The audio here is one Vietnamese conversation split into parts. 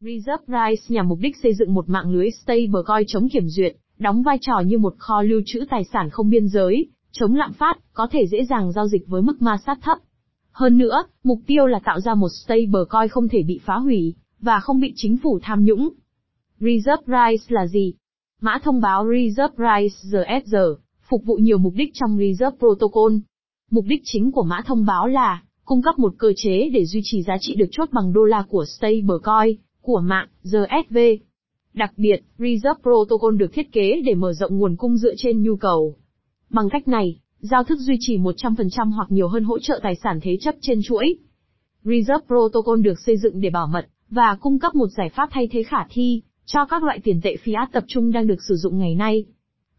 Reserve nhằm mục đích xây dựng một mạng lưới stablecoin chống kiểm duyệt, đóng vai trò như một kho lưu trữ tài sản không biên giới, chống lạm phát, có thể dễ dàng giao dịch với mức ma sát thấp. Hơn nữa, mục tiêu là tạo ra một stablecoin không thể bị phá hủy, và không bị chính phủ tham nhũng. Reserve Price là gì? Mã thông báo Reserve Price RSR, phục vụ nhiều mục đích trong Reserve Protocol. Mục đích chính của mã thông báo là cung cấp một cơ chế để duy trì giá trị được chốt bằng đô la của stablecoin của mạng GSV. Đặc biệt, Reserve Protocol được thiết kế để mở rộng nguồn cung dựa trên nhu cầu. Bằng cách này, giao thức duy trì 100% hoặc nhiều hơn hỗ trợ tài sản thế chấp trên chuỗi. Reserve Protocol được xây dựng để bảo mật và cung cấp một giải pháp thay thế khả thi cho các loại tiền tệ fiat tập trung đang được sử dụng ngày nay.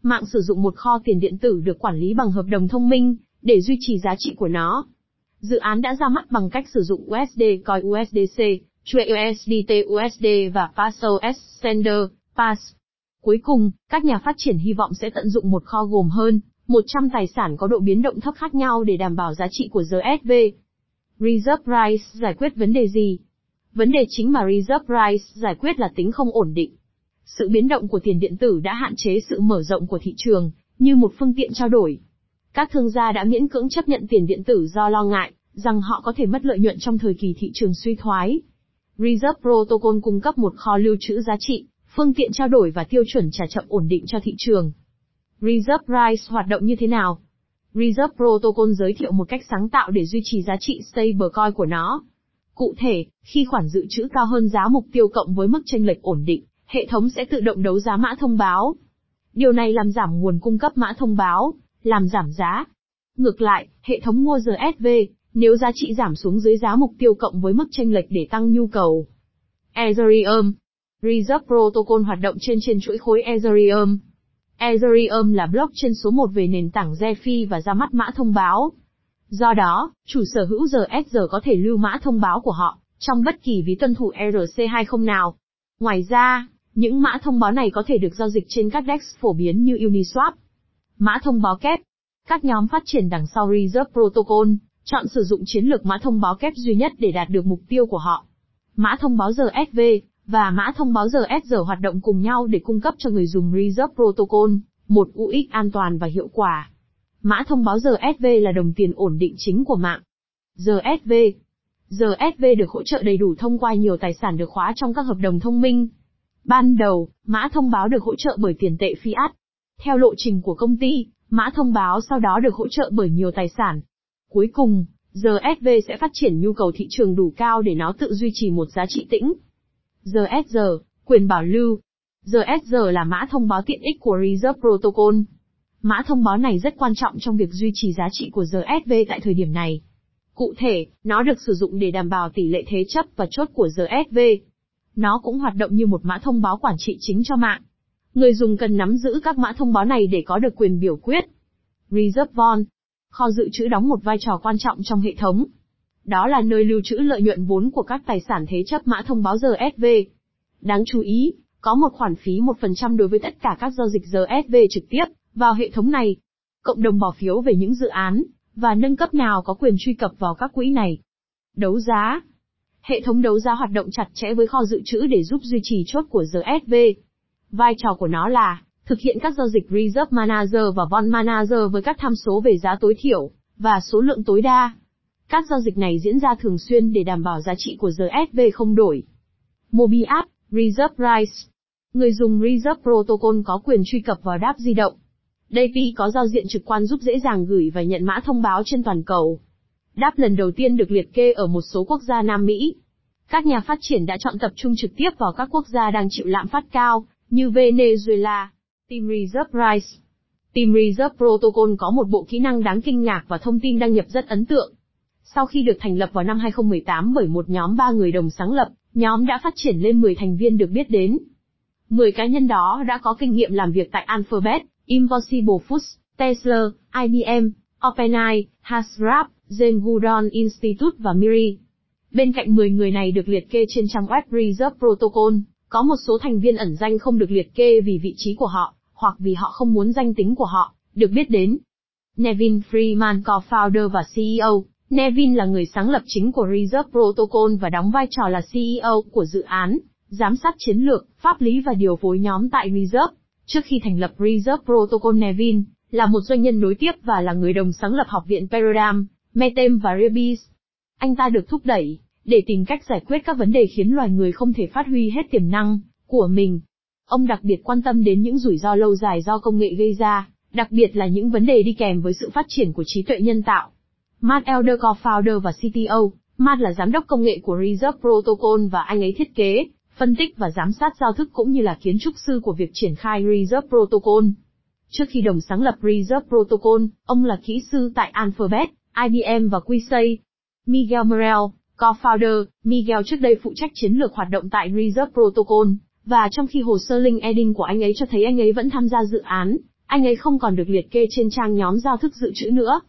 Mạng sử dụng một kho tiền điện tử được quản lý bằng hợp đồng thông minh để duy trì giá trị của nó. Dự án đã ra mắt bằng cách sử dụng USD Coin USDC, chuỗi USDT USD và Paso Sender, PAS. Cuối cùng, các nhà phát triển hy vọng sẽ tận dụng một kho gồm hơn 100 tài sản có độ biến động thấp khác nhau để đảm bảo giá trị của GSV. Reserve Price giải quyết vấn đề gì? Vấn đề chính mà Reserve Price giải quyết là tính không ổn định. Sự biến động của tiền điện tử đã hạn chế sự mở rộng của thị trường, như một phương tiện trao đổi. Các thương gia đã miễn cưỡng chấp nhận tiền điện tử do lo ngại rằng họ có thể mất lợi nhuận trong thời kỳ thị trường suy thoái. Reserve Protocol cung cấp một kho lưu trữ giá trị, phương tiện trao đổi và tiêu chuẩn trả chậm ổn định cho thị trường. Reserve Price hoạt động như thế nào? Reserve Protocol giới thiệu một cách sáng tạo để duy trì giá trị stablecoin của nó. Cụ thể, khi khoản dự trữ cao hơn giá mục tiêu cộng với mức chênh lệch ổn định, hệ thống sẽ tự động đấu giá mã thông báo. Điều này làm giảm nguồn cung cấp mã thông báo, làm giảm giá. Ngược lại, hệ thống mua GSV, nếu giá trị giảm xuống dưới giá mục tiêu cộng với mức chênh lệch để tăng nhu cầu. Ethereum Reserve Protocol hoạt động trên trên chuỗi khối Ethereum. Ethereum là blockchain số 1 về nền tảng DeFi và ra mắt mã thông báo. Do đó, chủ sở hữu RSR có thể lưu mã thông báo của họ, trong bất kỳ ví tuân thủ ERC20 nào. Ngoài ra, những mã thông báo này có thể được giao dịch trên các DEX phổ biến như Uniswap. Mã thông báo kép. Các nhóm phát triển đằng sau Reserve Protocol, chọn sử dụng chiến lược mã thông báo kép duy nhất để đạt được mục tiêu của họ. Mã thông báo giờ SV và mã thông báo giờ SR hoạt động cùng nhau để cung cấp cho người dùng Reserve Protocol, một UX an toàn và hiệu quả. Mã thông báo giờ SV là đồng tiền ổn định chính của mạng. giờ SV. Giờ SV được hỗ trợ đầy đủ thông qua nhiều tài sản được khóa trong các hợp đồng thông minh. Ban đầu, mã thông báo được hỗ trợ bởi tiền tệ fiat. Theo lộ trình của công ty, mã thông báo sau đó được hỗ trợ bởi nhiều tài sản. Cuối cùng, RSV sẽ phát triển nhu cầu thị trường đủ cao để nó tự duy trì một giá trị tĩnh. RSR, quyền bảo lưu. RSR là mã thông báo tiện ích của Reserve Protocol. Mã thông báo này rất quan trọng trong việc duy trì giá trị của RSV tại thời điểm này. Cụ thể, nó được sử dụng để đảm bảo tỷ lệ thế chấp và chốt của RSV. Nó cũng hoạt động như một mã thông báo quản trị chính cho mạng. Người dùng cần nắm giữ các mã thông báo này để có được quyền biểu quyết. Reserve bond Kho dự trữ đóng một vai trò quan trọng trong hệ thống. Đó là nơi lưu trữ lợi nhuận vốn của các tài sản thế chấp mã thông báo RSV. Đáng chú ý, có một khoản phí 1% đối với tất cả các giao dịch RSV trực tiếp vào hệ thống này. Cộng đồng bỏ phiếu về những dự án và nâng cấp nào có quyền truy cập vào các quỹ này. Đấu giá Hệ thống đấu giá hoạt động chặt chẽ với kho dự trữ để giúp duy trì chốt của GSV. Vai trò của nó là thực hiện các giao dịch Reserve Manager và Von Manager với các tham số về giá tối thiểu và số lượng tối đa. Các giao dịch này diễn ra thường xuyên để đảm bảo giá trị của RSV không đổi. Mobi App, Reserve Price. Người dùng Reserve Protocol có quyền truy cập vào đáp di động. DAPI có giao diện trực quan giúp dễ dàng gửi và nhận mã thông báo trên toàn cầu. Đáp lần đầu tiên được liệt kê ở một số quốc gia Nam Mỹ. Các nhà phát triển đã chọn tập trung trực tiếp vào các quốc gia đang chịu lạm phát cao, như Venezuela, Team Reserve Price. Team Reserve Protocol có một bộ kỹ năng đáng kinh ngạc và thông tin đăng nhập rất ấn tượng. Sau khi được thành lập vào năm 2018 bởi một nhóm ba người đồng sáng lập, nhóm đã phát triển lên 10 thành viên được biết đến. 10 cá nhân đó đã có kinh nghiệm làm việc tại Alphabet, Impossible Foods, Tesla, IBM, OpenAI, Hasbro, Jane Goodall Institute và Miri. Bên cạnh 10 người này được liệt kê trên trang web Reserve Protocol, có một số thành viên ẩn danh không được liệt kê vì vị trí của họ, hoặc vì họ không muốn danh tính của họ, được biết đến. Nevin Freeman co-founder và CEO, Nevin là người sáng lập chính của Reserve Protocol và đóng vai trò là CEO của dự án, giám sát chiến lược, pháp lý và điều phối nhóm tại Reserve. Trước khi thành lập Reserve Protocol Nevin, là một doanh nhân nối tiếp và là người đồng sáng lập học viện Paradigm, Metem và Rebis. Anh ta được thúc đẩy, để tìm cách giải quyết các vấn đề khiến loài người không thể phát huy hết tiềm năng của mình. Ông đặc biệt quan tâm đến những rủi ro lâu dài do công nghệ gây ra, đặc biệt là những vấn đề đi kèm với sự phát triển của trí tuệ nhân tạo. Matt Elder co-founder và CTO, Matt là giám đốc công nghệ của Reserve Protocol và anh ấy thiết kế, phân tích và giám sát giao thức cũng như là kiến trúc sư của việc triển khai Reserve Protocol. Trước khi đồng sáng lập Reserve Protocol, ông là kỹ sư tại Alphabet, IBM và Quisay. Miguel Morel, co-founder, Miguel trước đây phụ trách chiến lược hoạt động tại Reserve Protocol, và trong khi hồ sơ LinkedIn của anh ấy cho thấy anh ấy vẫn tham gia dự án, anh ấy không còn được liệt kê trên trang nhóm giao thức dự trữ nữa.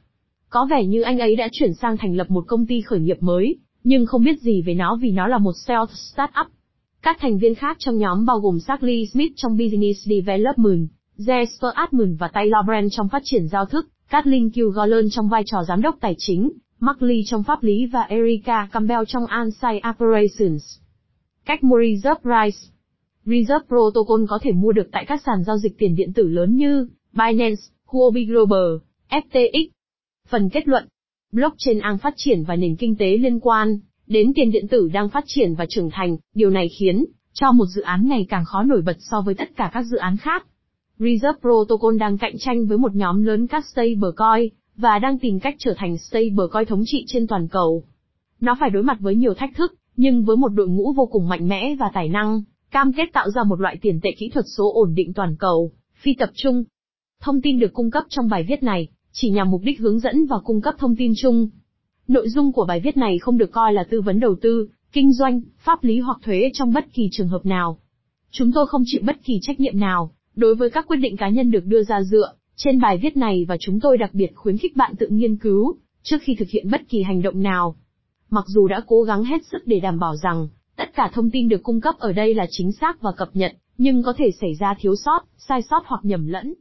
Có vẻ như anh ấy đã chuyển sang thành lập một công ty khởi nghiệp mới, nhưng không biết gì về nó vì nó là một self-startup. Các thành viên khác trong nhóm bao gồm Charlie Smith trong Business Development, Jesper Admin và Taylor Brand trong phát triển giao thức, Kathleen Kilgollen trong vai trò giám đốc tài chính, Mark Lee trong pháp lý và Erica Campbell trong Ansai operations. Cách mua Price Reserve Protocol có thể mua được tại các sàn giao dịch tiền điện tử lớn như Binance, Huobi Global, FTX. Phần kết luận Blockchain đang phát triển và nền kinh tế liên quan đến tiền điện tử đang phát triển và trưởng thành, điều này khiến cho một dự án ngày càng khó nổi bật so với tất cả các dự án khác. Reserve Protocol đang cạnh tranh với một nhóm lớn các stablecoin, và đang tìm cách trở thành stablecoin thống trị trên toàn cầu. Nó phải đối mặt với nhiều thách thức, nhưng với một đội ngũ vô cùng mạnh mẽ và tài năng, cam kết tạo ra một loại tiền tệ kỹ thuật số ổn định toàn cầu, phi tập trung. Thông tin được cung cấp trong bài viết này chỉ nhằm mục đích hướng dẫn và cung cấp thông tin chung. Nội dung của bài viết này không được coi là tư vấn đầu tư, kinh doanh, pháp lý hoặc thuế trong bất kỳ trường hợp nào. Chúng tôi không chịu bất kỳ trách nhiệm nào đối với các quyết định cá nhân được đưa ra dựa trên bài viết này và chúng tôi đặc biệt khuyến khích bạn tự nghiên cứu trước khi thực hiện bất kỳ hành động nào. Mặc dù đã cố gắng hết sức để đảm bảo rằng cả thông tin được cung cấp ở đây là chính xác và cập nhật, nhưng có thể xảy ra thiếu sót, sai sót hoặc nhầm lẫn.